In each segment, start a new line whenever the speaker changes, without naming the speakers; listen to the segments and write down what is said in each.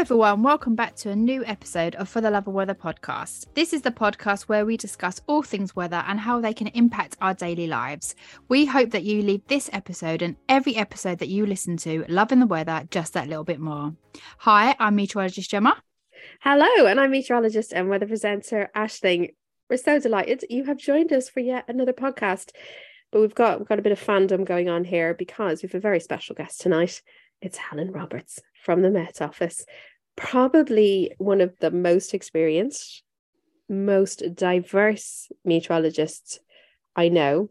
everyone, welcome back to a new episode of For the Love of Weather podcast. This is the podcast where we discuss all things weather and how they can impact our daily lives. We hope that you leave this episode and every episode that you listen to loving the weather just that little bit more. Hi, I'm meteorologist Gemma.
Hello, and I'm meteorologist and weather presenter Ashling. We're so delighted you have joined us for yet another podcast. But we've got we've got a bit of fandom going on here because we have a very special guest tonight. It's Helen Roberts from the Met Office, probably one of the most experienced, most diverse meteorologists I know,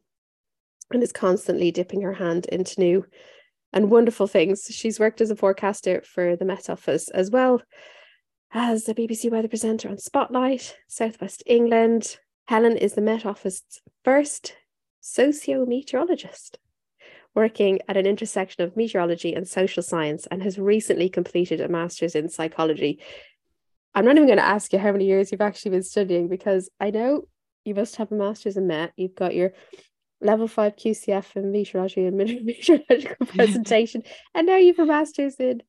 and is constantly dipping her hand into new and wonderful things. She's worked as a forecaster for the Met Office as well as a BBC weather presenter on Spotlight, Southwest England. Helen is the Met Office's first socio meteorologist working at an intersection of meteorology and social science and has recently completed a master's in psychology. I'm not even going to ask you how many years you've actually been studying because I know you must have a master's in Met. You've got your level five QCF in meteorology and meteorological presentation, and now you've a master's in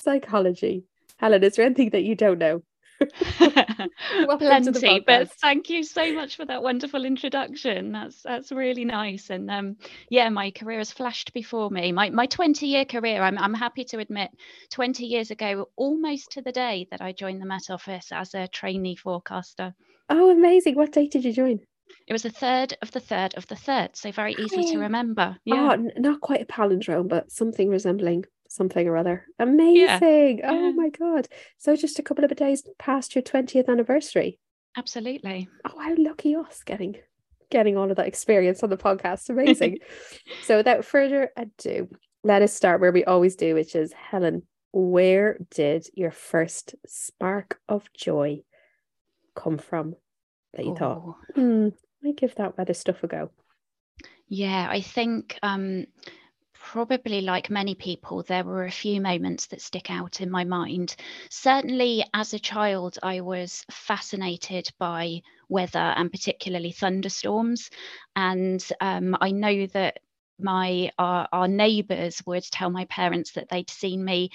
psychology. Helen, is there anything that you don't know?
Plenty, but thank you so much for that wonderful introduction. That's that's really nice. And um, yeah, my career has flashed before me. My my 20 year career, I'm I'm happy to admit, 20 years ago, almost to the day that I joined the Met Office as a trainee forecaster.
Oh, amazing! What date did you join?
It was the third of the third of the third, so very easy to remember.
Yeah. Oh, not quite a palindrome, but something resembling something or other. Amazing. Yeah. Oh my God. So just a couple of days past your 20th anniversary.
Absolutely.
Oh, how lucky us getting getting all of that experience on the podcast. Amazing. so without further ado, let us start where we always do, which is Helen, where did your first spark of joy come from that you oh. thought, hmm, I give that weather stuff a go?
Yeah, I think um probably like many people, there were a few moments that stick out in my mind. Certainly, as a child, I was fascinated by weather and particularly thunderstorms. And um, I know that my our, our neighbors would tell my parents that they'd seen me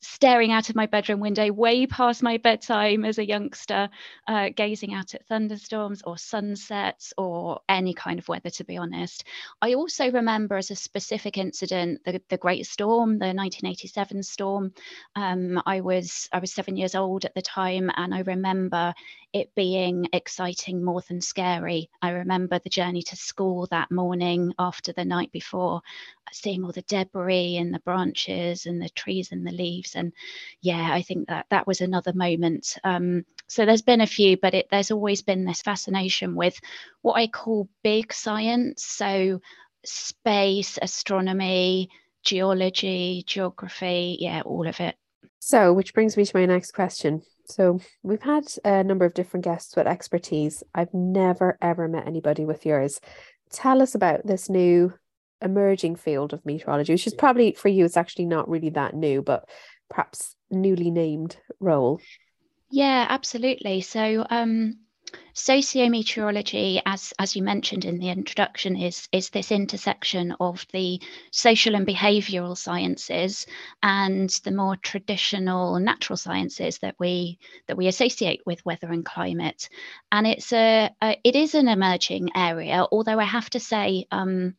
staring out of my bedroom window way past my bedtime as a youngster, uh, gazing out at thunderstorms or sunsets or any kind of weather, to be honest. I also remember as a specific incident the, the Great Storm, the 1987 storm. Um, I was I was seven years old at the time, and I remember it being exciting more than scary. I remember the journey to school that morning after the night before, seeing all the debris and the branches and the trees and the leaves. And yeah, I think that that was another moment. Um, so there's been a few, but it, there's always been this fascination with what I call big science. So space, astronomy, geology, geography, yeah, all of it.
So, which brings me to my next question. So, we've had a number of different guests with expertise. I've never ever met anybody with yours. Tell us about this new emerging field of meteorology, which is probably for you, it's actually not really that new, but perhaps newly named role.
Yeah, absolutely. So, um, sociometeorology, as as you mentioned in the introduction, is is this intersection of the social and behavioural sciences and the more traditional natural sciences that we that we associate with weather and climate. And it's a, a it is an emerging area, although I have to say. Um,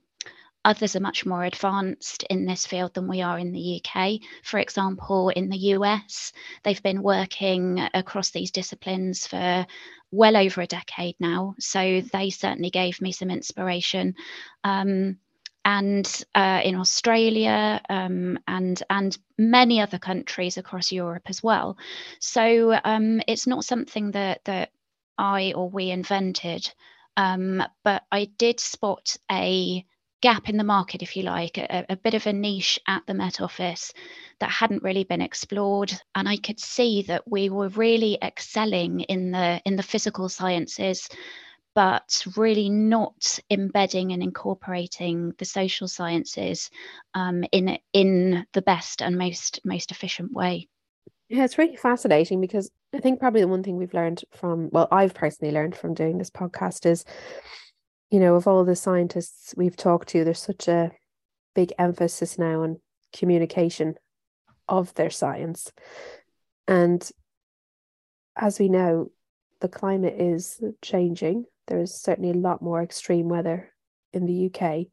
Others are much more advanced in this field than we are in the UK. For example, in the US, they've been working across these disciplines for well over a decade now. So they certainly gave me some inspiration. Um, and uh, in Australia um, and and many other countries across Europe as well. So um, it's not something that that I or we invented, um, but I did spot a gap in the market, if you like, a, a, bit of a niche at the Met Office that hadn't really been explored. And I could see that we were really excelling in the in the physical sciences, but really not embedding and incorporating the social sciences um, in in the best and most most efficient way.
Yeah, it's really fascinating because I think probably the one thing we've learned from, well, I've personally learned from doing this podcast is you know, of all the scientists we've talked to, there's such a big emphasis now on communication of their science. And as we know, the climate is changing. There is certainly a lot more extreme weather in the UK.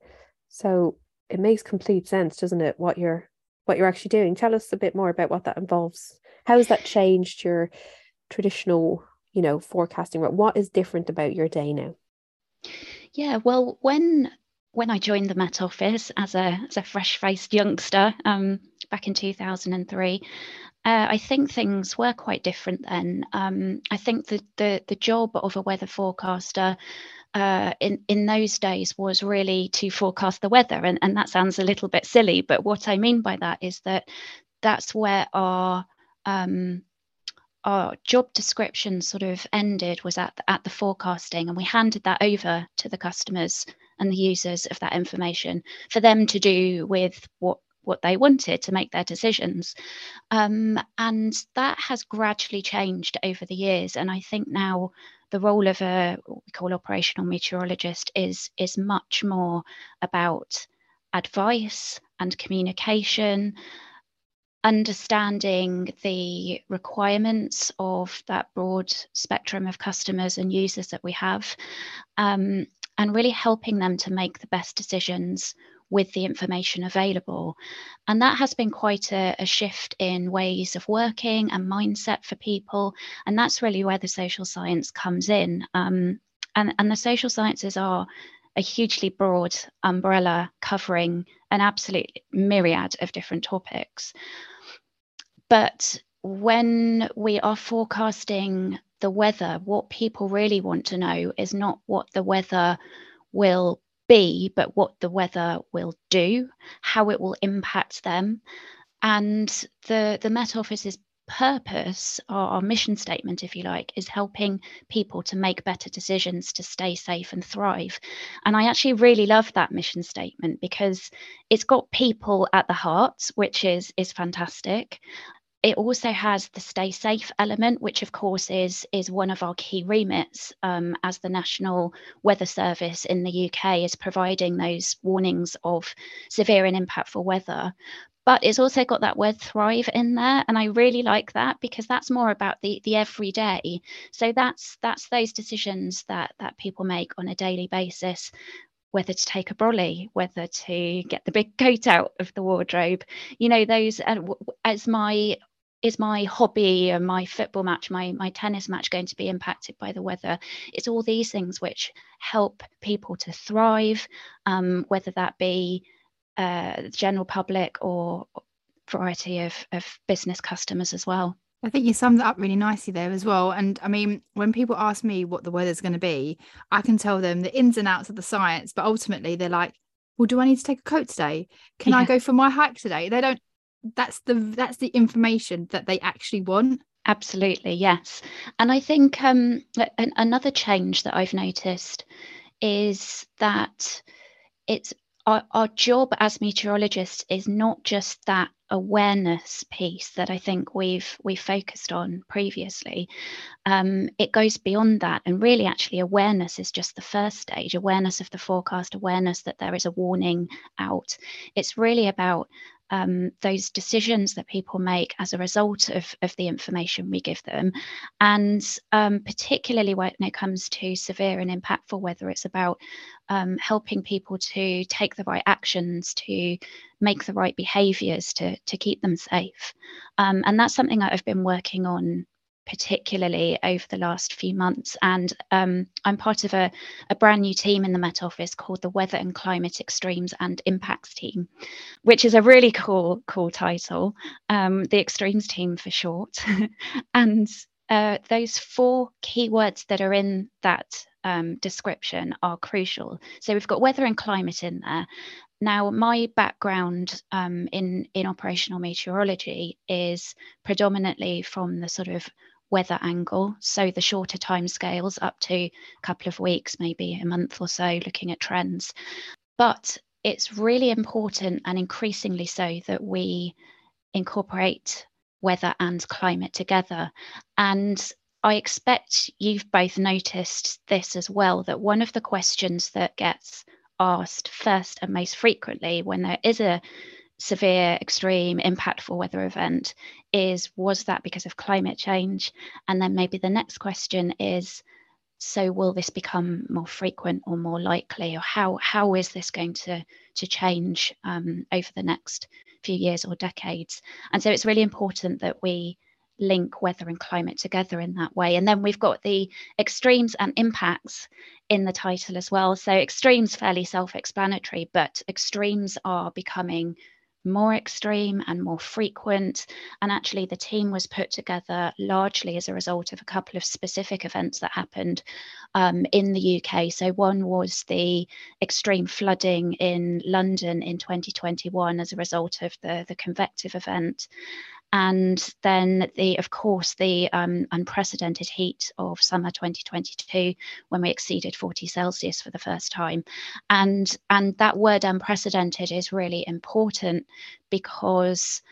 So it makes complete sense, doesn't it? What you're what you're actually doing. Tell us a bit more about what that involves. How has that changed your traditional, you know, forecasting? What is different about your day now?
Yeah, well, when when I joined the Met Office as a as a fresh faced youngster um, back in 2003, uh, I think things were quite different then. Um, I think the, the the job of a weather forecaster uh, in in those days was really to forecast the weather, and and that sounds a little bit silly, but what I mean by that is that that's where our um, our job description sort of ended was at at the forecasting, and we handed that over to the customers and the users of that information for them to do with what what they wanted to make their decisions. Um, and that has gradually changed over the years. And I think now the role of a what we call operational meteorologist is is much more about advice and communication understanding the requirements of that broad spectrum of customers and users that we have um, and really helping them to make the best decisions with the information available. And that has been quite a, a, shift in ways of working and mindset for people. And that's really where the social science comes in. Um, and, and the social sciences are a hugely broad umbrella covering an absolute myriad of different topics. But when we are forecasting the weather, what people really want to know is not what the weather will be, but what the weather will do, how it will impact them. And the, the Met Office's purpose, our, our, mission statement, if you like, is helping people to make better decisions to stay safe and thrive. And I actually really love that mission statement because it's got people at the heart, which is is fantastic it also has the stay safe element, which of course is is one of our key remits um, as the National Weather Service in the UK is providing those warnings of severe and impactful weather. But it's also got that word thrive in there, and I really like that because that's more about the the everyday. So that's that's those decisions that that people make on a daily basis whether to take a brolly, whether to get the big coat out of the wardrobe. You know, those uh, as my is my hobby and my football match, my my tennis match going to be impacted by the weather? It's all these things which help people to thrive, um, whether that be uh, the general public or variety of, of business customers as well.
I think you summed that up really nicely there as well. And I mean, when people ask me what the weather's going to be, I can tell them the ins and outs of the science, but ultimately they're like, well, do I need to take a coat today? Can yeah. I go for my hike today? They don't that's the that's the information that they actually want
absolutely yes and i think um, an, another change that i've noticed is that it's our, our job as meteorologists is not just that awareness piece that I think we've we focused on previously. Um, it goes beyond that, and really, actually, awareness is just the first stage. Awareness of the forecast, awareness that there is a warning out. It's really about um, those decisions that people make as a result of, of the information we give them. And um, particularly when it comes to severe and impactful weather it's about um, helping people to take the right actions, to make the right behaviors to, to keep them safe. Um, and that's something that I've been working on particularly over the last few months. And um, I'm part of a, a, brand new team in the Met Office called the Weather and Climate Extremes and Impacts Team, which is a really cool, cool title, um, the Extremes Team for short. and uh, those four keywords that are in that um, description are crucial. So we've got weather and climate in there. Now, my background um, in in operational meteorology is predominantly from the sort of weather angle. So the shorter time scales up to a couple of weeks, maybe a month or so, looking at trends. But it's really important and increasingly so that we incorporate weather and climate together. And I expect you've both noticed this as well that one of the questions that gets asked first and most frequently when there is a severe, extreme, impactful weather event is was that because of climate change? And then maybe the next question is so will this become more frequent or more likely or how how is this going to to change um, over the next few years or decades? And so it's really important that we link weather and climate together in that way. And then we've got the extremes and impacts in the title as well. So extremes fairly self-explanatory but extremes are becoming more extreme and more frequent. And actually, the team was put together largely as a result of a couple of specific events that happened um, in the UK. So, one was the extreme flooding in London in 2021 as a result of the, the convective event and then the of course the um, unprecedented heat of summer 2022 when we exceeded 40 celsius for the first time. And and that word unprecedented is really important because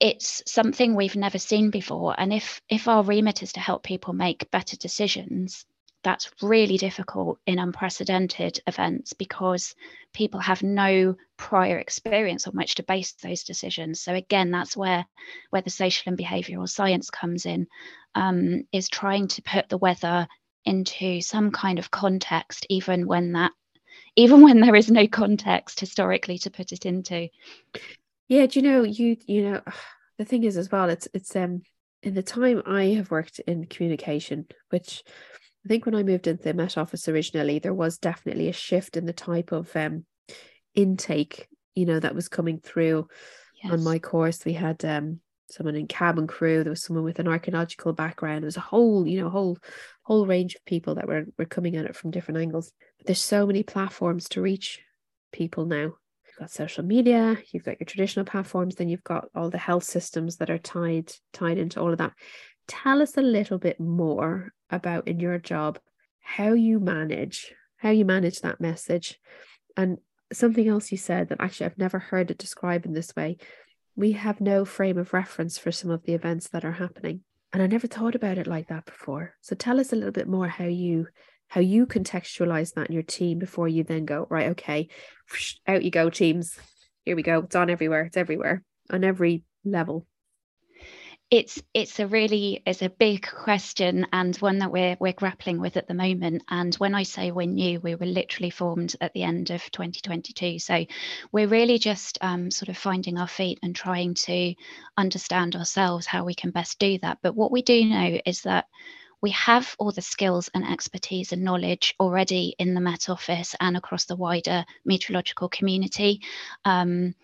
it's something we've never seen before. And if if our remit is to help people make better decisions that's really difficult in unprecedented events because people have no prior experience on which to base those decisions. So again, that's where where the social and behavioural science comes in, um, is trying to put the weather into some kind of context, even when that even when there is no context historically to put it into.
Yeah, do you know you you know the thing is as well, it's it's um in the time I have worked in communication, which I think when I moved into the Met Office originally, there was definitely a shift in the type of um, intake, you know, that was coming through yes. on my course. We had um, someone in cabin crew, there was someone with an archaeological background. There was a whole, you know, whole whole range of people that were were coming at it from different angles. But there's so many platforms to reach people now. You've got social media, you've got your traditional platforms, then you've got all the health systems that are tied tied into all of that tell us a little bit more about in your job how you manage how you manage that message. And something else you said that actually I've never heard it described in this way. We have no frame of reference for some of the events that are happening. And I never thought about it like that before. So tell us a little bit more how you how you contextualize that in your team before you then go right okay out you go teams. Here we go. It's on everywhere. It's everywhere. On every level
it's it's a really it's a big question and one that we're we're grappling with at the moment. And when i say we're new we were literally formed at the end of 2022 so we're really just um, sort of finding our feet and trying to understand ourselves how we can best do that. But what we do know is that we have all the skills and expertise and knowledge already in the Met Office and across the wider meteorological community. Um,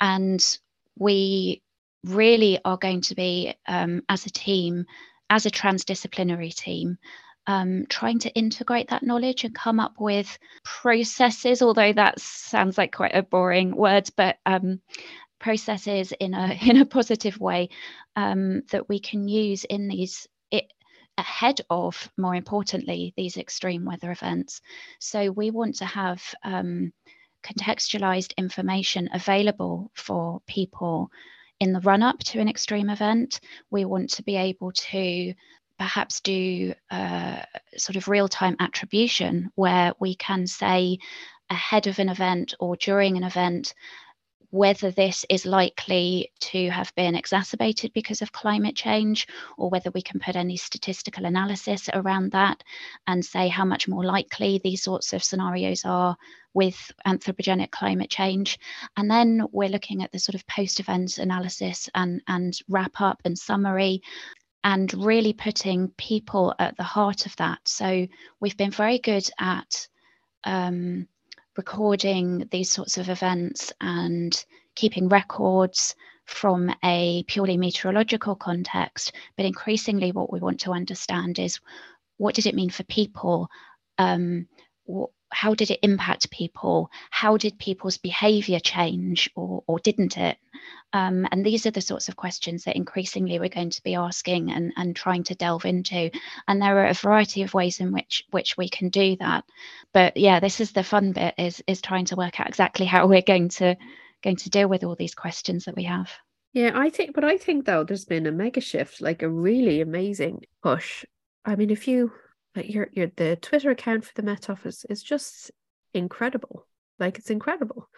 and we really are going to be, um, as a team, as a transdisciplinary team, um, trying to integrate that knowledge and come up with processes, although that sounds like quite a boring word, but um, processes in a in a positive way um, that we can use in these it, ahead of, more importantly, these extreme weather events. So we want to have um, contextualized information available for people in the run up to an extreme event. We want to be able to perhaps do uh, sort of real time attribution where we can say ahead of an event or during an event whether this is likely to have been exacerbated because of climate change, or whether we can put any statistical analysis around that and say how much more likely these sorts of scenarios are with anthropogenic climate change. And then we're looking at the sort of post event analysis and, and wrap up and summary and really putting people at the heart of that. So we've been very good at um, recording these sorts of events and keeping records from a purely meteorological context. But increasingly, what we want to understand is what did it mean for people? Um, how did it impact people? How did people's behavior change or, or didn't it? Um, and these are the sorts of questions that increasingly we're going to be asking and, and trying to delve into. And there are a variety of ways in which which we can do that. But yeah, this is the fun bit is is trying to work out exactly how we're going to going to deal with all these questions that we have.
Yeah, I think but I think though there's been a mega shift, like a really amazing push. I mean, if you like your your the Twitter account for the Met Office is just incredible. Like it's incredible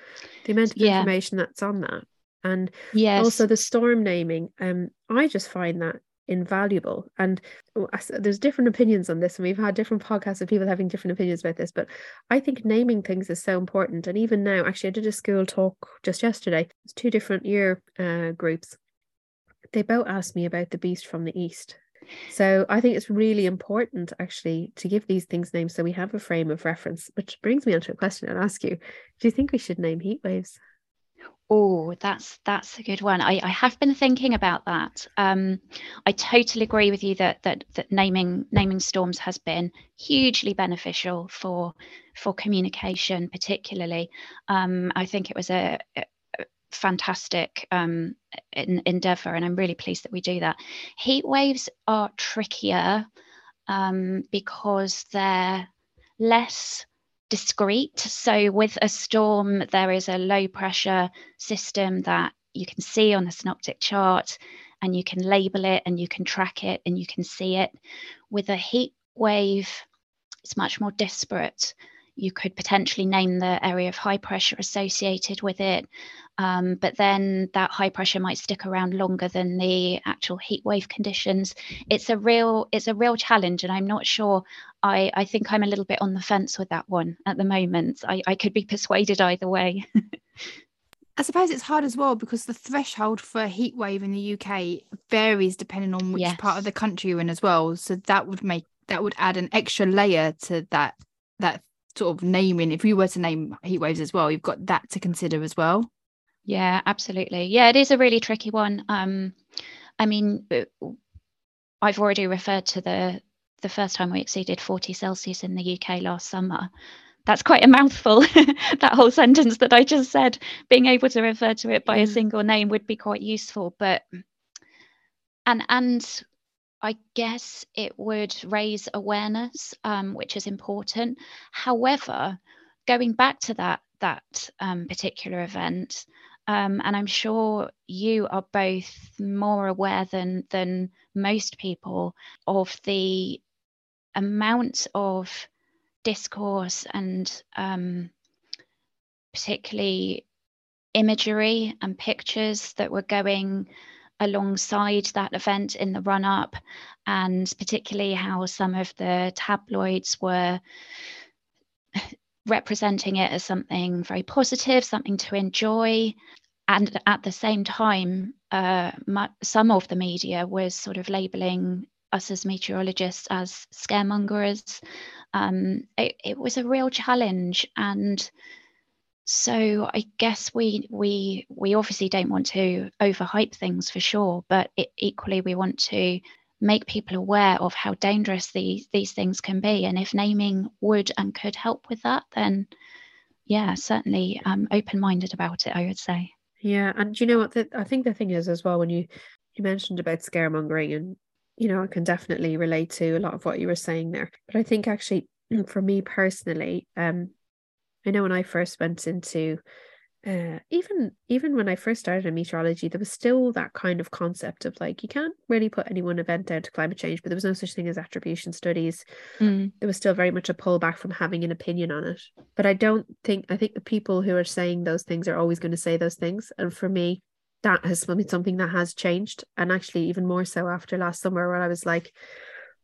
the amount of
Yeah.
information that's on that. And
yes
also the storm naming um i just find that invaluable and oh, there's different opinions on this and we've had different podcasts of people having different opinions about this but i think naming things is so important and even now actually i did a school talk just yesterday it's two different year uh, groups they both asked me about the beast from the east so i think it's really important actually to give these things names so we have a frame of reference which brings me on to a question i'll ask you do you think we should name heat waves
Oh, that's that's a good one. I, I have been thinking about that. Um, I totally agree with you that that that naming naming storms has been hugely beneficial for for communication, particularly. Um, I think it was a fantastic um, en- endeavor, and I'm really pleased that we do that. Heat waves are trickier um, because they're less discrete. So, with a storm, there is a low pressure system that you can see on the synoptic chart, and you can label it, and you can track it, and you can see it. With a heat wave, it's much more disparate. You could potentially name the area of high pressure associated with it, um, but then that high pressure might stick around longer than the actual heat wave conditions. It's a real it's a real challenge, and I'm not sure I, I think I'm a little bit on the fence with that one at the moment. I, I could be persuaded either way.
I suppose it's hard as well because the threshold for a heat wave in the UK varies depending on which part of the country you're in as well. So that would make that would add an extra layer to that that sort of naming. If you were to name heat waves as well, you've got that to consider as well.
yeah, absolutely. Yeah, it is a really tricky one. Um, I mean, uh, I've already referred to the the first time we exceeded 40 Celsius in the UK last summer. That's quite a mouthful. that whole sentence that I just said, being able to refer to it by a single name would be quite useful. But and and I guess it would raise awareness, um, which is important. However, going back to that that um, particular event, um, and I'm sure you are both more aware than than most people of the amount of discourse and um, particularly imagery and pictures that were going alongside that event in the run up, and particularly how some of the tabloids were representing it as something very positive, something to enjoy. And at the same time, uh, some of the media was sort of labeling us as meteorologists as scaremongers. Um, it, it was a real challenge, and so I guess we we we obviously don't want to overhype things for sure, but it, equally we want to make people aware of how dangerous these these things can be, and if naming would and could help with that, then yeah, certainly um, open minded about it. I would say.
Yeah, and you know what? The, I think the thing is as well when you you mentioned about scaremongering, and you know I can definitely relate to a lot of what you were saying there. But I think actually, for me personally, um, I know when I first went into, uh, even even when I first started in meteorology, there was still that kind of concept of like you can't really put any one event down to climate change, but there was no such thing as attribution studies there was still very much a pullback from having an opinion on it. But I don't think I think the people who are saying those things are always going to say those things. And for me, that has been something that has changed. And actually even more so after last summer where I was like,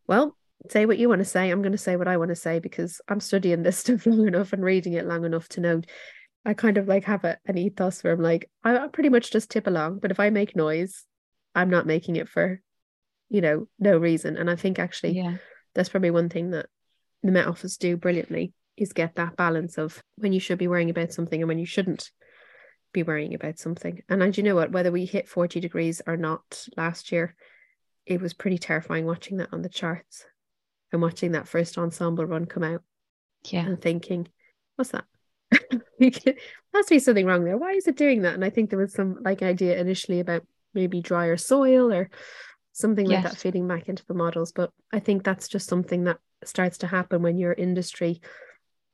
well, say what you want to say. I'm going to say what I want to say because I'm studying this stuff long enough and reading it long enough to know I kind of like have a, an ethos where I'm like, I, I pretty much just tip along. But if I make noise, I'm not making it for, you know, no reason. And I think actually
Yeah.
that's probably one thing that the Met Office do brilliantly is get that balance of when you should be worrying about something and when you shouldn't be worrying about something. And I do you know what, whether we hit 40 degrees or not last year, it was pretty terrifying watching that on the charts and watching that first ensemble run come out
Yeah.
and thinking, what's that? there has to be something wrong there. Why is it doing that? And I think there was some like idea initially about maybe drier soil or something like that feeding back into the models. But I think that's just something that starts to happen when your industry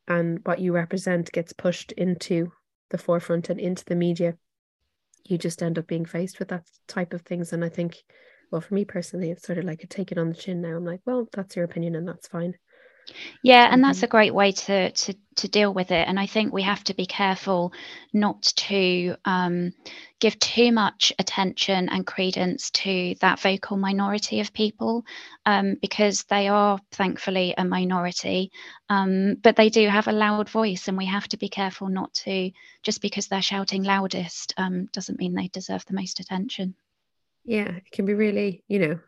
and what you represent gets pushed into the forefront and into the media. You just end up being faced with that type of things. And I think, well, for me personally, it's sort of like a take it on the chin now. I'm like, well, that's your opinion and that's fine.
Yeah, and that's a great way to to to deal with it. And I think we have to be careful not to um, give too much attention and credence to that vocal minority of people um, because they are thankfully a minority, um, but they do have a loud voice, and we have to be careful not to just because they're shouting loudest um, doesn't mean they deserve the most attention.
Yeah, it can be really, you know,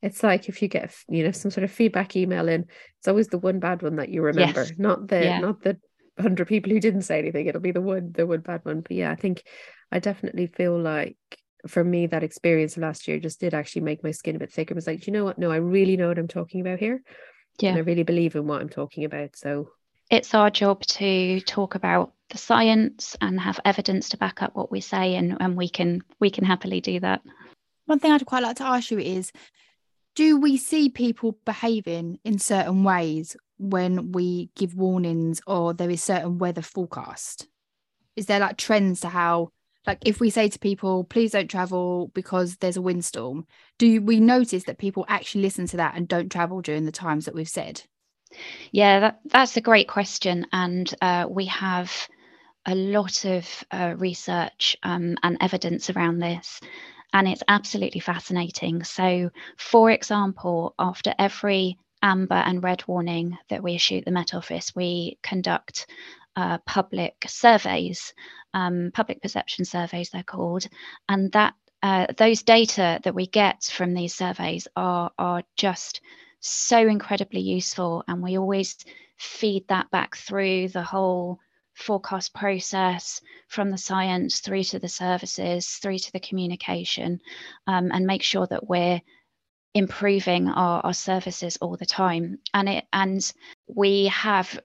it's like if you get you know some sort of feedback email in it's always the one bad one that you remember yes. not the yeah. not the 100 people who didn't say anything it'll be the one the one bad one. But yeah i think i definitely feel like for me that experience last year just did actually make my skin a bit thicker. It was like you know what? No i really know what i'm talking about here yeah. And i really believe in what i'm talking about. So
it's our job to talk about the science and have evidence to back up what we say and, and we can we can happily do that
one thing i'd quite like to ask you is do we see people behaving in certain ways when we give warnings or there is certain weather forecast? Is there like trends to how like if we say to people please don't travel because there's a windstorm do we notice that people actually listen to that and don't travel during the times that we've said?
Yeah that, that's a great question. And uh, we have a lot of uh, research um, and evidence around this and it's absolutely fascinating. So, for example, after every amber and red warning that we issue at the Met Office, we conduct uh, public surveys, um, public perception surveys, they're called, and that uh, those data that we get from these surveys are are just so incredibly useful, and we always feed that back through the whole forecast process from the science through to the services through to the communication um, and make sure that we're improving our, our services all the time. And it and we have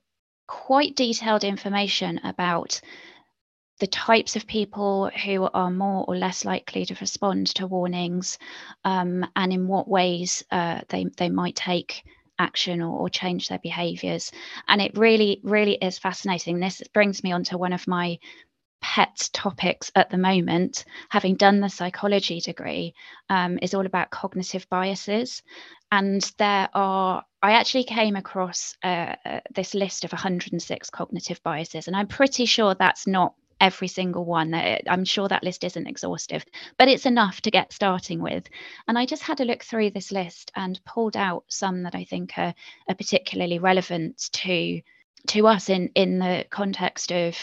quite detailed information about the types of people who are more or less likely to respond to warnings um, and in what ways uh, they, they might take action or, or change their behaviors. And it really, really is fascinating. This brings me on to one of my pet topics at the moment, having done the psychology degree, um, is all about cognitive biases. And there are, I actually came across uh, uh this list of 106 cognitive biases, and I'm pretty sure that's not every single one. I'm sure that list isn't exhaustive, but it's enough to get starting with. And I just had a look through this list and pulled out some that I think are, are particularly relevant to to us in in the context of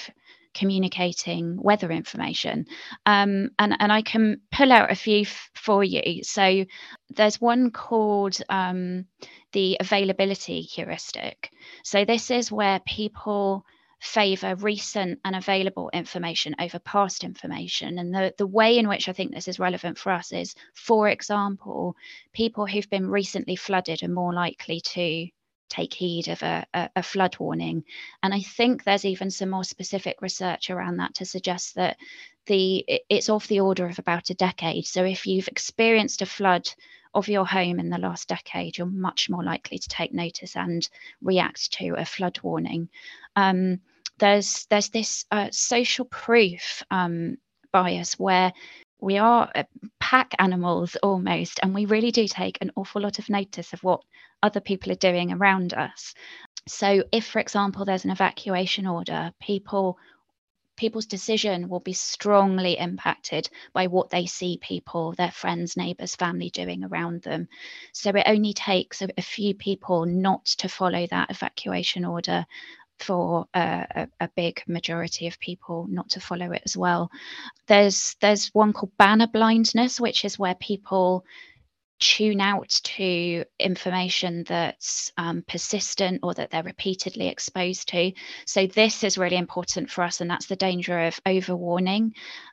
communicating weather information. Um, and, and I can pull out a few f- for you. So there's one called um, the availability heuristic. So this is where people favour recent and available information over past information. And the, the way in which I think this is relevant for us is, for example, people who've been recently flooded are more likely to take heed of a, a, a, flood warning. And I think there's even some more specific research around that to suggest that the it's off the order of about a decade. So if you've experienced a flood of your home in the last decade, you're much more likely to take notice and react to a flood warning. Um, there's there's this uh, social proof um, bias where we are uh, pack animals almost, and we really do take an awful lot of notice of what other people are doing around us. So, if, for example, there's an evacuation order, people people's decision will be strongly impacted by what they see people, their friends, neighbours, family doing around them. So it only takes a, a, few people not to follow that evacuation order for a, a, big majority of people not to follow it as well. There's there's one called banner blindness, which is where people tune out to information that's um, persistent or that they're repeatedly exposed to. So this is really important for us, and that's the danger of overwarning.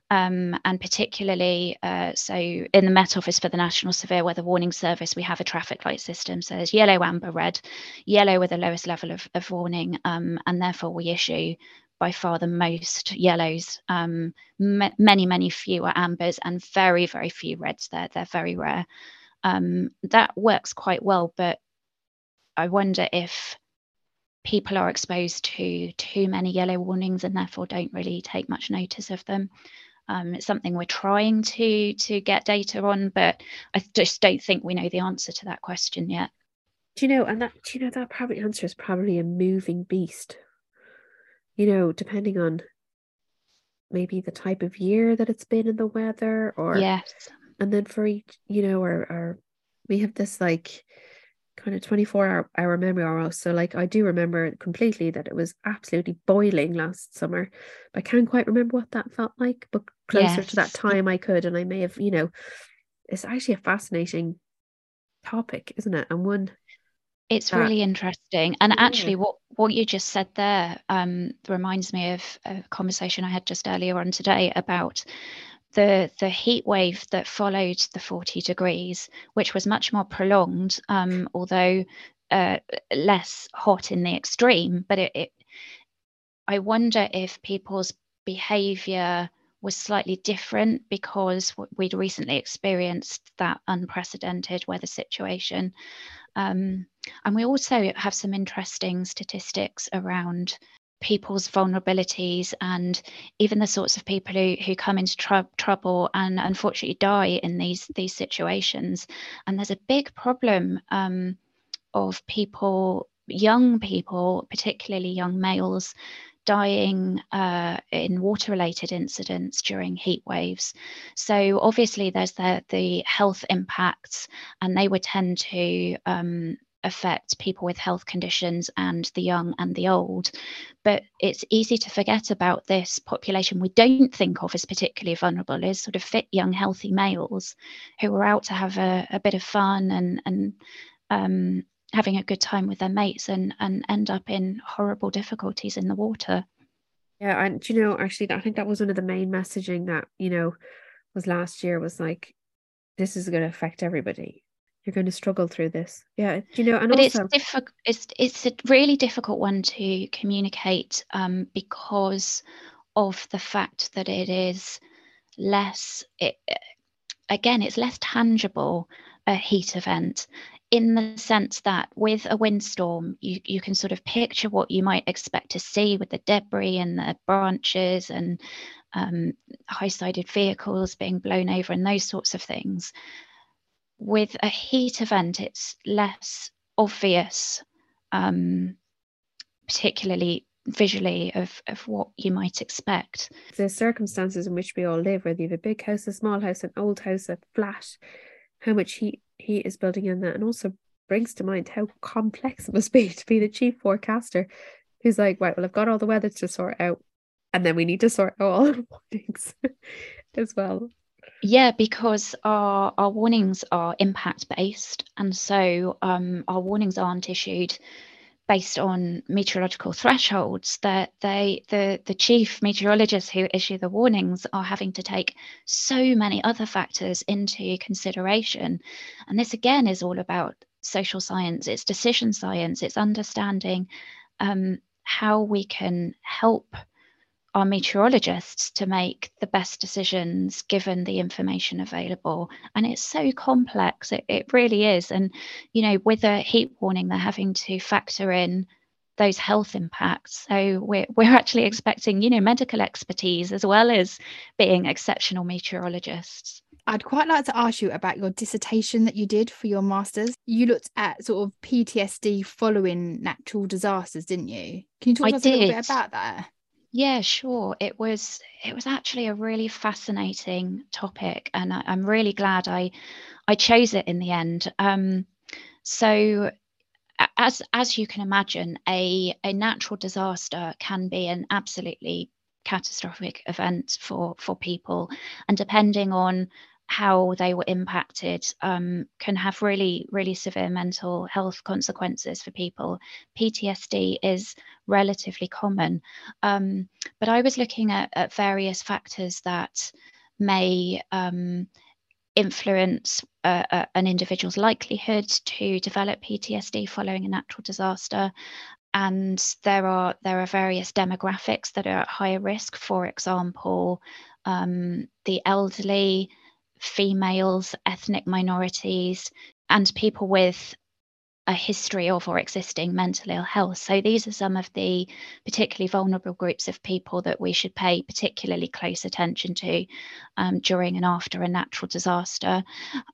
Um, and particularly, uh, so in the Met Office for the National Severe Weather Warning Service, we have a traffic light system. So there's yellow, amber, red, yellow with the lowest level of, of warning, um, and therefore we issue by far the most yellows, um, many, many fewer ambers, and very, very few reds. They're, they're very rare um, that works quite well. But I wonder if people are exposed to too many yellow warnings and therefore don't really take much notice of them. Um, it's something we're trying to to get data on, but I just don't think we know the answer to that question yet.
Do you know, and that do you know that probably answer is probably a moving beast. You know, depending on maybe the type of year that it's been in the weather or
yes.
And then for each, you know, our, our we have this like kind of 24 hour, hour memory almost. So like I do remember completely that it was absolutely boiling last summer. but I can't quite remember what that felt like, but closer yes. to that time I could. And I may have, you know, it's actually a fascinating topic, isn't it? And one
it's that, really interesting. And yeah. actually what what you just said there um, reminds me of a conversation I had just earlier on today about the the heat wave that followed the 40 degrees, which was much more prolonged, um, although uh, less hot in the extreme. But it, it, I wonder if people's behaviour was slightly different because we'd recently experienced that unprecedented weather situation. Um, and we also have some interesting statistics around people's vulnerabilities and even the sorts of people who, who come into tr- trouble and unfortunately die in these these situations. And there's a big problem um, of people young people particularly young males dying uh, in water related incidents during heat waves. So obviously there's the, the health impacts and they would tend to um, affect people with health conditions and the young and the old. But it's easy to forget about this population we don't think of as particularly vulnerable, as sort of fit, young, healthy males who are out to have a, a bit of fun and, and um, having a good time with their mates and, and end up in horrible difficulties in the water.
Yeah, and you know, actually, I think that was one of the main messaging that you know was last year was like, this is going to affect everybody you're going to struggle through this. Yeah, you know, and
but
also
it's difficult. It's it's a really difficult one to communicate um, because of the fact that it is less. It, again, it's less tangible a heat event in the sense that with a windstorm, you, you can sort of picture what you might expect to see with the debris and the branches and um, high sided vehicles being blown over and those sorts of things with a heat event, it's less obvious, um, particularly visually, of, of what you might expect.
The circumstances in which we all live, whether you have a big house, a small house, an old house, a flat, how much heat heat is building in that, and also brings to mind how complex it must be to be the chief forecaster who's like, right, well, I've got all the weather to sort out, and then we need to sort out all the warnings as well.
Yeah, because our, our warnings are impact based. And so um, our warnings aren't issued based on meteorological thresholds that they the the chief meteorologists who issue the warnings are having to take so many other factors into consideration and this again is all about social science it's decision science it's understanding um, how we can help our meteorologists to make the best decisions given the information available. And it's so complex, it, it really is. And, you know, with a heat warning, they're having to factor in those health impacts. So we're, we're actually expecting, you know, medical expertise as well as being exceptional meteorologists.
I'd quite like to ask you about your dissertation that you did for your master's. You looked at sort of PTSD following natural disasters, didn't you? Can you talk I us did. a little bit about that?
Yeah, sure. It was it was actually a really fascinating topic, and I, am really glad I I chose it in the end. Um, so, as as you can imagine, a a natural disaster can be an absolutely catastrophic event for for people, and depending on how they were impacted um, can have really, really severe mental health consequences for people. PTSD is relatively common. Um, but I was looking at, at, various factors that may um, influence uh, uh, an individual's likelihood to develop PTSD following a natural disaster. And there are there are various demographics that are at higher risk. For example, um, the elderly, females, ethnic minorities, and people with a history of or existing mental ill health. So these are some of the particularly vulnerable groups of people that we should pay particularly close attention to um, during and after a natural disaster.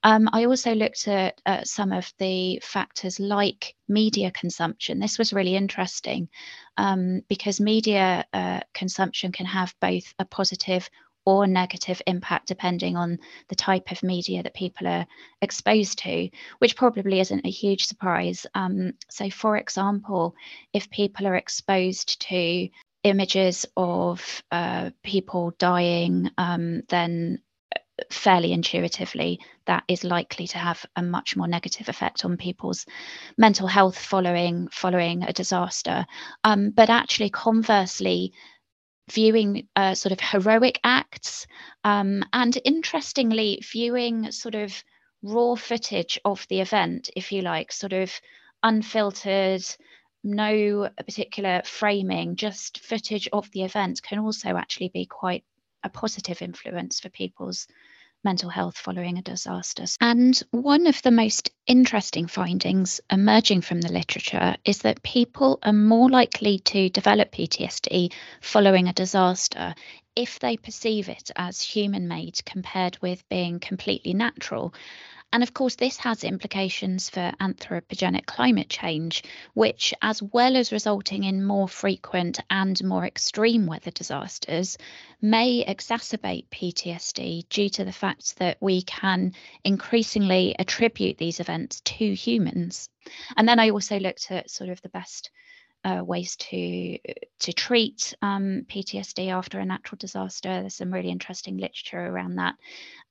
Um, I also looked at uh, some of the factors like media consumption. This was really interesting um, because media uh, consumption can have both a positive or negative impact depending on the type of media that people are exposed to, which probably isn't a huge surprise. Um, so, for example, if people are exposed to images of uh, people dying, um, then uh, fairly intuitively that is likely to have a much more negative effect on people's mental health following following a disaster um, but actually conversely viewing uh, sort of heroic acts um, and interestingly viewing sort of raw footage of the event if you like sort of unfiltered no particular framing just footage of the event can also actually be quite a positive influence for people's mental health following a disaster. And one of the most interesting findings emerging from the literature is that people are more likely to develop PTSD following a disaster if they perceive it as human made compared with being completely natural. And of course, this has implications for anthropogenic climate change, which, as well as resulting in more frequent and more extreme weather disasters, may exacerbate PTSD due to the fact that we can increasingly attribute these events to humans. And then I also looked at sort of the best uh, ways to to treat um, PTSD after a natural disaster. There's some really interesting literature around that,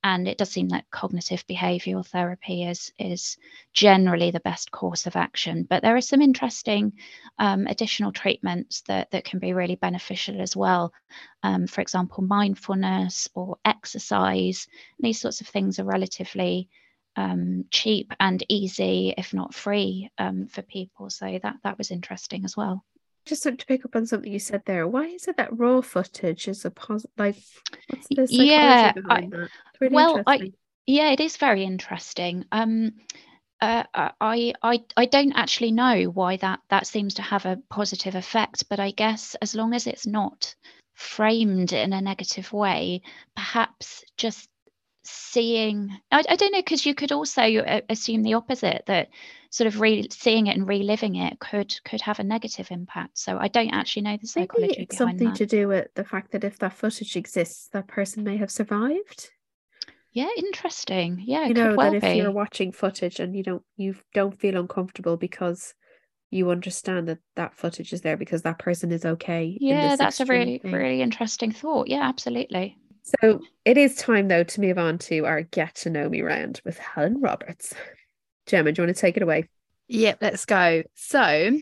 and it does seem that cognitive behavioural therapy is is generally the best course of action. But there are some interesting um, additional treatments that that can be really beneficial as well. Um, for example, mindfulness or exercise. These sorts of things are relatively um, cheap and easy, if not free, um, for people. So that that was interesting as well.
Just to pick up on something you said there, why is it that raw footage is a positive? Like, what's the
yeah, I, really well, I yeah, it is very interesting. Um, uh, I, I I don't actually know why that that seems to have a positive effect, but I guess as long as it's not framed in a negative way, perhaps just seeing I, I don't know because you could also uh, assume the opposite that sort of re- seeing it and reliving it could could have a negative impact. So i don't actually know the psychology
Maybe it's something that. to do with the fact that if that footage exists that person may have survived.
Yeah interesting. Yeah
you know
well
that if you're watching footage and you don't you don't feel uncomfortable because you understand that that footage is there because that person is okay
yeah that's a really thing. really interesting thought. Yeah absolutely
so it is time, though, to move on to our Get to Know Me round with Helen Roberts. Gemma, do you want to take it away?
Yep, let's go. So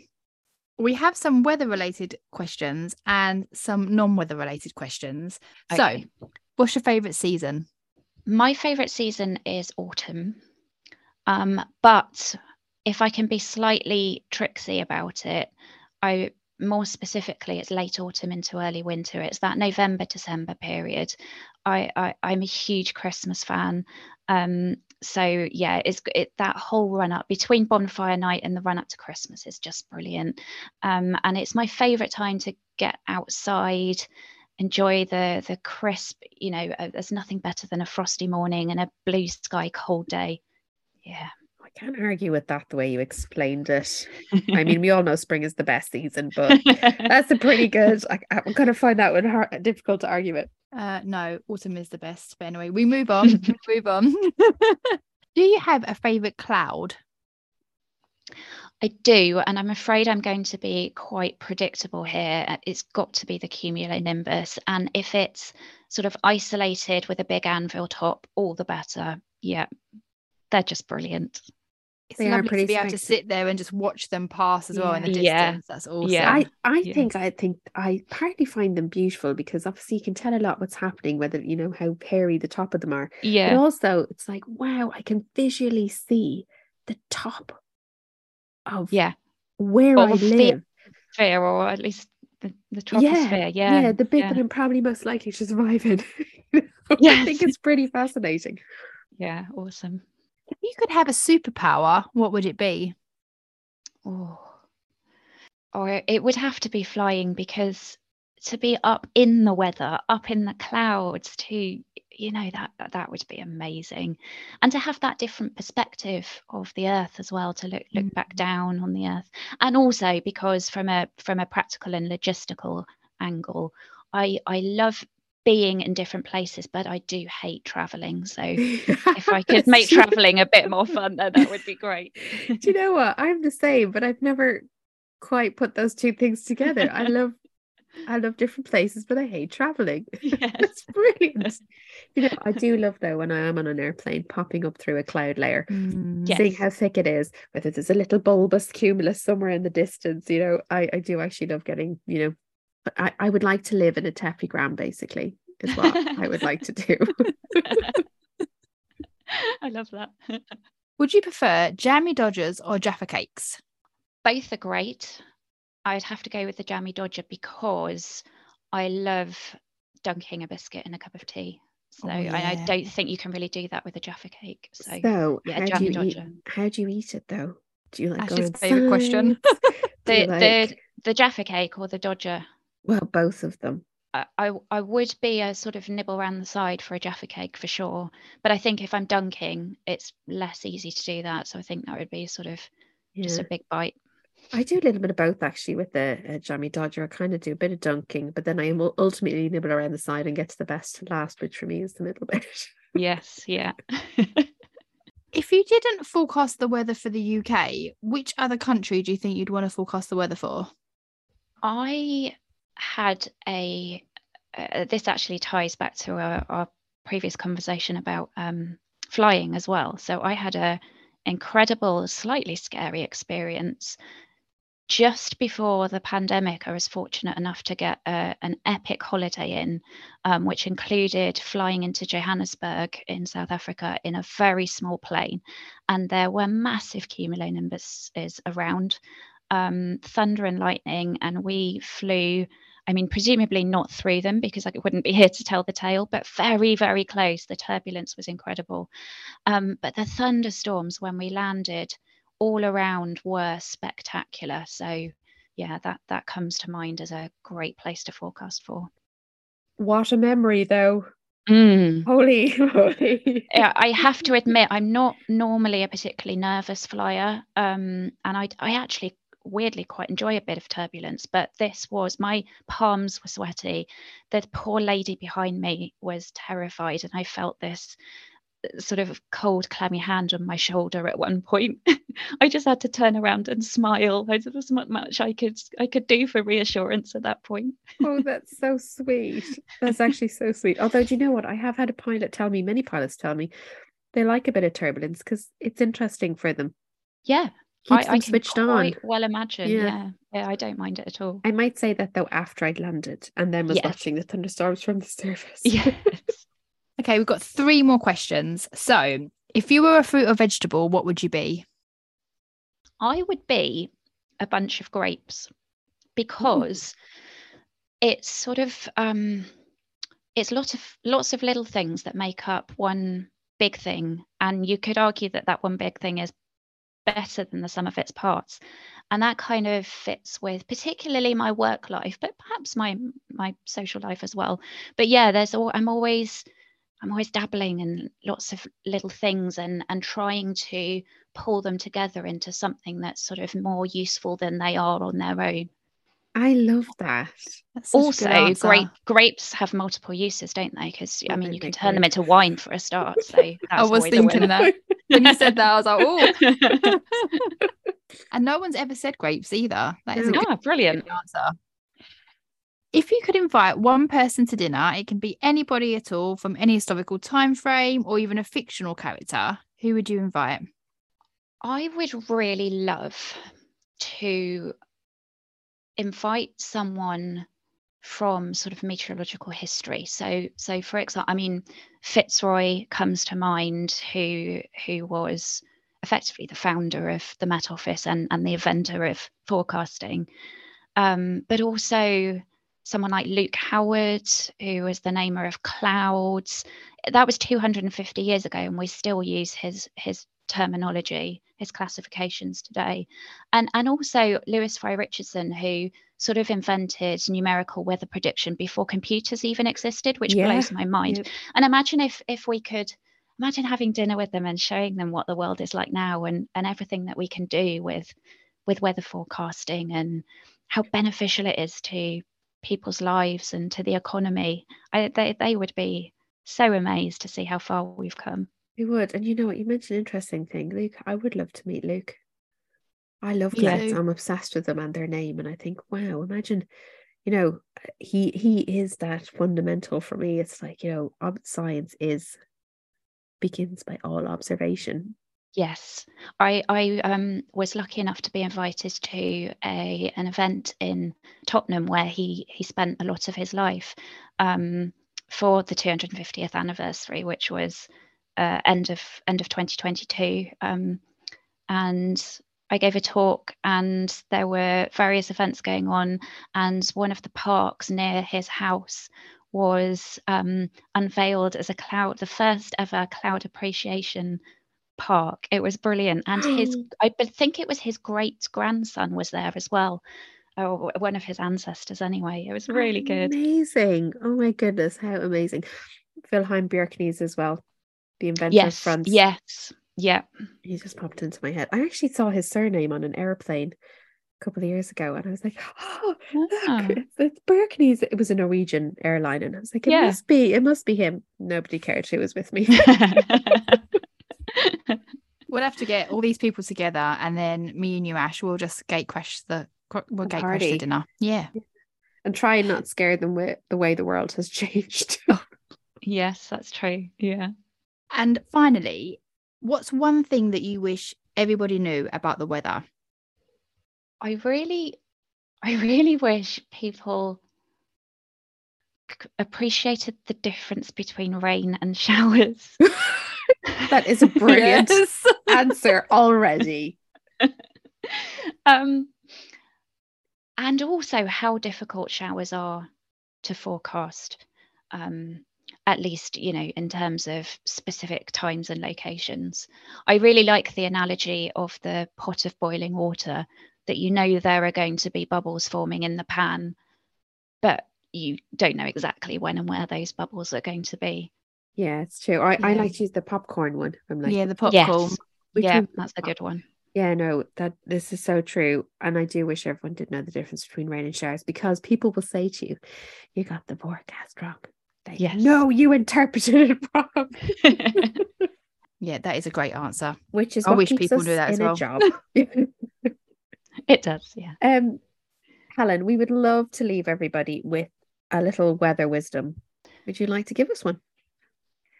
we have some weather related questions and some non weather related questions. Okay. So, what's your favourite season?
My favourite season is autumn. Um, but if I can be slightly tricksy about it, I more specifically, it's late autumn into early winter. It's that November December period. I, I am a huge Christmas fan. Um, so yeah, it's it, that whole run up between bonfire night and the run up to Christmas is just brilliant. Um, and it's my favourite time to get outside, enjoy the the crisp. You know, uh, there's nothing better than a frosty morning and a blue sky cold day. Yeah
can't argue with that the way you explained it. I mean, we all know spring is the best season, but that's a pretty good. I, am gonna find that one hard, difficult to argue with.
Uh, no, autumn is the best. But anyway, we move on. we move on. do you have a favorite cloud?
I do, and I'm afraid I'm going to be quite predictable here. It's got to be the cumulonimbus, and if it's sort of isolated with a big anvil top, all the better. Yeah, they're just brilliant
it's they lovely to be able to sit there and just watch them pass as well in the distance. Yeah. That's awesome.
Yeah. I, I yeah. think I think I partly find them beautiful because obviously you can tell a lot what's happening, whether you know how hairy the top of them are.
Yeah.
But also it's like, wow, I can visually see the top of
yeah
where I live.
Sphere, or at least the, the troposphere. Yeah.
Yeah. The bit yeah. that I'm probably most likely to survive in. yeah. I think it's pretty fascinating.
Yeah, awesome.
If you could have a superpower, what would it be?
oh, or it would have to be flying because to be up in the weather, up in the clouds, to you know that that would be amazing, and to have that different perspective of the earth as well, to look look mm. back down on the earth, and also because from a from a practical and logistical angle, I I love being in different places, but I do hate traveling. So if I could make traveling a bit more fun, then that would be great.
do you know what? I'm the same, but I've never quite put those two things together. I love I love different places, but I hate traveling. Yes. It's brilliant. you know, I do love though when I am on an airplane popping up through a cloud layer, mm, yes. seeing how thick it is, whether there's a little bulbous cumulus somewhere in the distance, you know, I, I do actually love getting, you know, I, I would like to live in a tephigram basically, is what I would like to do.
I love that.
Would you prefer jammy dodgers or Jaffa cakes?
Both are great. I'd have to go with the jammy dodger because I love dunking a biscuit in a cup of tea. So oh, yeah. I, I, don't think you can really do that with a Jaffa cake. So,
so yeah, how jammy do you dodger. Eat, how do you eat it though? Do you like
That's his favorite question.
the like... the the Jaffa cake or the dodger?
Well, both of them.
I, I would be a sort of nibble around the side for a Jaffa cake for sure. But I think if I'm dunking, it's less easy to do that. So I think that would be sort of yeah. just a big bite.
I do a little bit of both actually with the uh, Jammy Dodger. I kind of do a bit of dunking, but then I will ultimately nibble around the side and get to the best last, which for me is the middle bit.
yes, yeah.
if you didn't forecast the weather for the UK, which other country do you think you'd want to forecast the weather for?
I had a. Uh, this actually ties back to our, our previous conversation about um, flying as well. So I had a incredible, slightly scary experience just before the pandemic, I was fortunate enough to get a, an epic holiday in, um, which included flying into Johannesburg in South Africa in a very small plane. And there were massive cumulonimbus around, um, thunder and lightning. And we flew, I mean, presumably not through them because I wouldn't be here to tell the tale, but very, very close. The turbulence was incredible. Um, but the thunderstorms when we landed, all around were spectacular. So yeah, that that comes to mind as a great place to forecast for.
What a memory though.
Mm.
Holy, holy.
yeah, I have to admit, I'm not normally a particularly nervous flyer. Um, and I I actually weirdly quite enjoy a bit of turbulence, but this was my palms were sweaty. The poor lady behind me was terrified, and I felt this uh, sort of cold, clammy hand on my shoulder at one point. I just had to turn around and smile. There wasn't much I could I could do for reassurance at that point.
oh, that's so sweet. That's actually so sweet. Although, do you know what? I have had a pilot tell me, many pilots tell me, they like a bit of turbulence because it's interesting for them.
Yeah.
Keeps I, them I switched on.
Well, imagine. Yeah. yeah. yeah, I don't mind it at all.
I might say that though after I'd landed and then was yes. watching the thunderstorms from the surface.
Yes.
Okay, we've got three more questions. So, if you were a fruit or vegetable, what would you be?
I would be a bunch of grapes because Ooh. it's sort of um, it's lots of lots of little things that make up one big thing, and you could argue that that one big thing is better than the sum of its parts, and that kind of fits with particularly my work life, but perhaps my my social life as well. But yeah, there's all I'm always I'm always dabbling in lots of little things and and trying to pull them together into something that's sort of more useful than they are on their own.
I love that.
Also, grape grapes have multiple uses, don't they? Because I mean, you can turn them into wine for a start. So I
was thinking that when you said that, I was like, oh. and no one's ever said grapes either. That is a
ah, brilliant
answer if you could invite one person to dinner, it can be anybody at all from any historical time frame or even a fictional character, who would you invite?
I would really love to invite someone from sort of meteorological history. So, so for example, I mean, Fitzroy comes to mind, who who was effectively the founder of the Met Office and and the inventor of forecasting, um, but also someone like Luke Howard, who was the namer of clouds. That was 250 years ago, and we still use his his terminology his classifications today. And and also Lewis Fry Richardson, who sort of invented numerical weather prediction before computers even existed, which yeah. blows my mind. Yep. And imagine if if we could imagine having dinner with them and showing them what the world is like now and and everything that we can do with with weather forecasting and how beneficial it is to people's lives and to the economy. I, they they would be so amazed to see how far we've come.
We would, and you know what? You mentioned an interesting thing, Luke. I would love to meet Luke. I love Glets. I'm obsessed with them and their name, and I think, wow, imagine, you know, he he is that fundamental for me. It's like you know, science is begins by all observation.
Yes, I I um, was lucky enough to be invited to a an event in Tottenham where he he spent a lot of his life um, for the 250th anniversary, which was uh, end of end of 2022. Um, and I gave a talk, and there were various events going on, and one of the parks near his house was um, unveiled as a cloud, the first ever cloud appreciation park. It was brilliant, and his I think it was his great grandson was there as well, or one of his ancestors anyway. It was really good.
Amazing! Oh my goodness, how amazing! Vilhelm Bjerknes as well, the inventor
yes,
of fronts.
Yes, yeah.
He just popped into my head. I actually saw his surname on an airplane a couple of years ago, and I was like, "Oh, look, ah. it's, it's Bjerknes." It was a Norwegian airline, and I was like, "It yeah. must be, it must be him." Nobody cared who was with me.
we'll have to get all these people together, and then me and you, Ash, will just gate crash the we'll gate crash the dinner. Yeah,
and try and not scare them with the way the world has changed.
yes, that's true. Yeah.
And finally, what's one thing that you wish everybody knew about the weather?
I really, I really wish people appreciated the difference between rain and showers.
that is a brilliant yes. answer already.
um, and also how difficult showers are to forecast. Um, at least you know in terms of specific times and locations. I really like the analogy of the pot of boiling water that you know there are going to be bubbles forming in the pan but you don't know exactly when and where those bubbles are going to be.
Yeah it's true. I, yeah. I like to use the popcorn one.
I'm like yeah the popcorn.
Yes. yeah that's a good one.
Yeah no that this is so true and i do wish everyone did know the difference between rain and showers because people will say to you you got the forecast wrong like, yes. No, you interpreted it wrong.
yeah, that is a great answer.
Which is I wish people knew that as well. Job.
it does, yeah.
Um, Helen, we would love to leave everybody with a little weather wisdom. Would you like to give us one?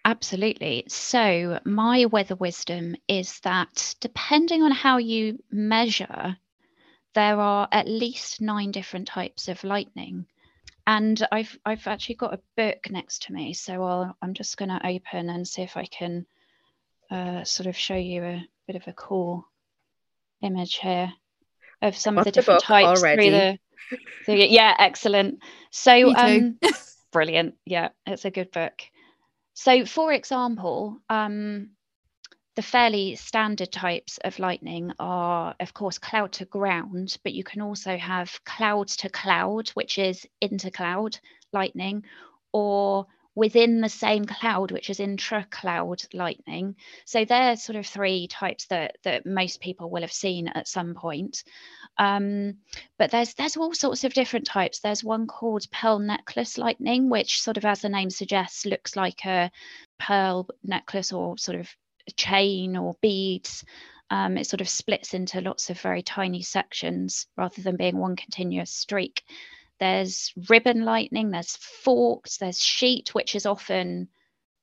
Absolutely. So, my weather wisdom is that depending on how you measure, there are at least nine different types of lightning and I've I've actually got a book next to me, so I'll, I'm just going to open and see if I can uh, sort of show you a bit of a cool image here of some of the different the types already. through the, yeah, excellent. So um, brilliant, yeah, it's a good book. So, for example, um, the fairly standard types of lightning are, of course, cloud to ground, but you can also have cloud to cloud, which is intercloud lightning, or within the same cloud, which is intra-cloud lightning. So they're sort of three types that that most people will have seen at some point. Um, but there's there's all sorts of different types. There's one called pearl necklace lightning, which sort of, as the name suggests, looks like a pearl necklace or sort of chain or beads. Um, it sort of splits into lots of very tiny sections rather than being one continuous streak. There's ribbon lightning, there's forked, there's sheet, which is often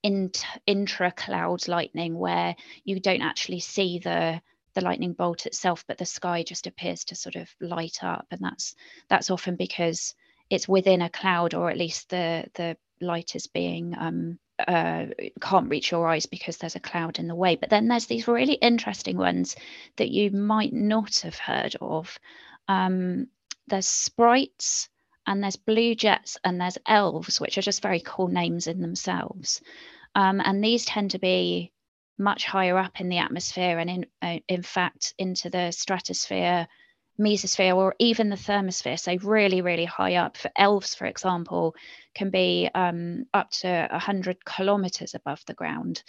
intra cloud lightning where you don't actually see the the lightning bolt itself but the sky just appears to sort of light up and that's that's often because it's within a cloud or at least the the light is being um, uh, can't reach your eyes because there's a cloud in the way. But then there's these really interesting ones that you might not have heard of. Um, there's sprites and there's blue jets and there's elves, which are just very cool names in themselves. Um, and these tend to be much higher up in the atmosphere and in uh, in fact into the stratosphere mesosphere or even the thermosphere so really really high up for elves for example can be um, up to 100 kilometers above the ground.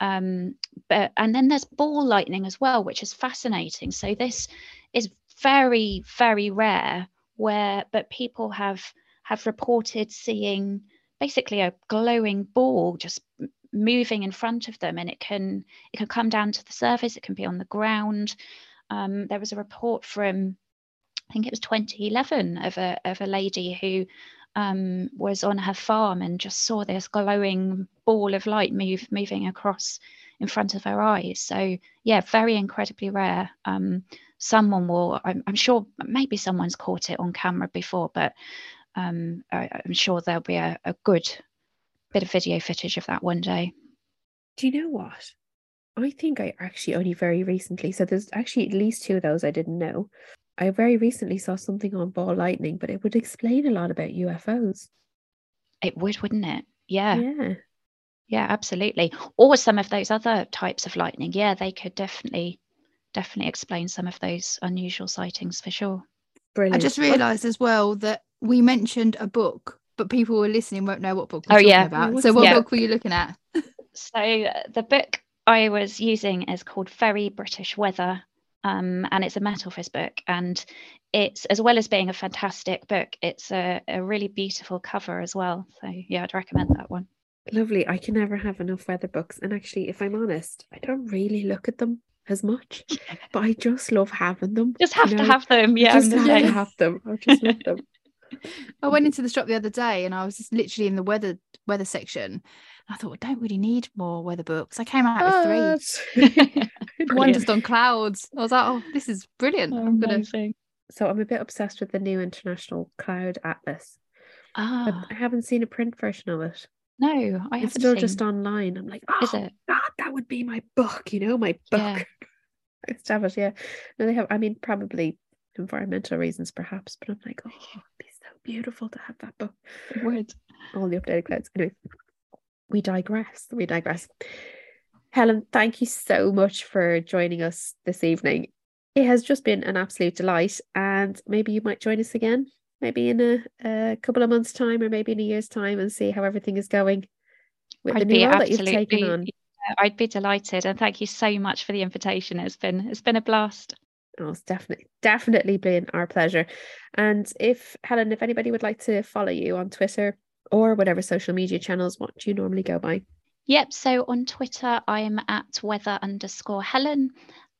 Um, but and then there's ball lightning as well which is fascinating. So this is very very rare where but people have have reported seeing basically a glowing ball just moving in front of them and it can it can come down to the surface it can be on the ground um, there was a report from I think it was 2011 of a of a lady who um, was on her farm and just saw this glowing ball of light move moving across in front of her eyes. So yeah, very incredibly rare. Um, someone will, I'm, I'm, sure, maybe someone's caught it on camera before, but um, I, am sure there'll be a, a good bit of video footage of that one day.
Do you know what? I think I actually only very recently, so there's actually at least two of those I didn't know. I very recently saw something on ball lightning, but it would explain a lot about UFOs.
It would, wouldn't it? Yeah.
Yeah.
Yeah, absolutely. Or some of those other types of lightning. Yeah, they could definitely, definitely explain some of those unusual sightings for sure.
Brilliant. I just realised as well that we mentioned a book, but people who are listening won't know what book we're oh, yeah. about. So, what yeah. book were you looking at?
so, uh, the book I was using is called Very British Weather. Um, and it's a Met Office book. And it's, as well as being a fantastic book, it's a, a really beautiful cover as well. So, yeah, I'd recommend that one.
Lovely. I can never have enough weather books. And actually, if I'm honest, I don't really look at them as much, but I just love having them.
Just have you know? to have them. Yeah,
just have to have them. I just love them.
I went into the shop the other day and I was just literally in the weather weather section I thought, I don't really need more weather books. I came out with three. One just on clouds. I was like, oh, this is brilliant. Oh, I'm gonna.
So I'm a bit obsessed with the new International Cloud Atlas.
Ah,
I haven't seen a print version of it.
No, I
it's still seen... just online. I'm like, oh, is it? God, that would be my book. You know, my book. Yeah. It. Yeah. No, they have. I mean, probably environmental reasons, perhaps. But I'm like, oh, it'd be so beautiful to have that book.
It would.
All the updated clouds. Anyway, we digress. We digress. Helen, thank you so much for joining us this evening. It has just been an absolute delight, and maybe you might join us again, maybe in a, a couple of months' time, or maybe in a year's time, and see how everything is going with I'd the new role that you've taken on.
I'd be delighted, and thank you so much for the invitation. It's been it's been a blast.
Oh, it's definitely definitely been our pleasure. And if Helen, if anybody would like to follow you on Twitter or whatever social media channels, what do you normally go by?
Yep. So on Twitter, I'm at weather underscore Helen.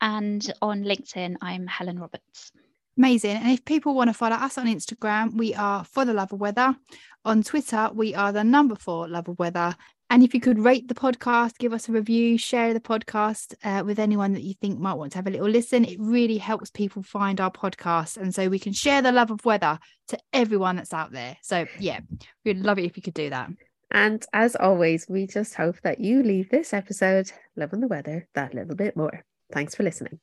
And on LinkedIn, I'm Helen Roberts.
Amazing. And if people want to follow us on Instagram, we are for the love of weather. On Twitter, we are the number four love of weather. And if you could rate the podcast, give us a review, share the podcast uh, with anyone that you think might want to have a little listen, it really helps people find our podcast. And so we can share the love of weather to everyone that's out there. So, yeah, we'd love it if you could do that.
And as always, we just hope that you leave this episode loving the weather that little bit more. Thanks for listening.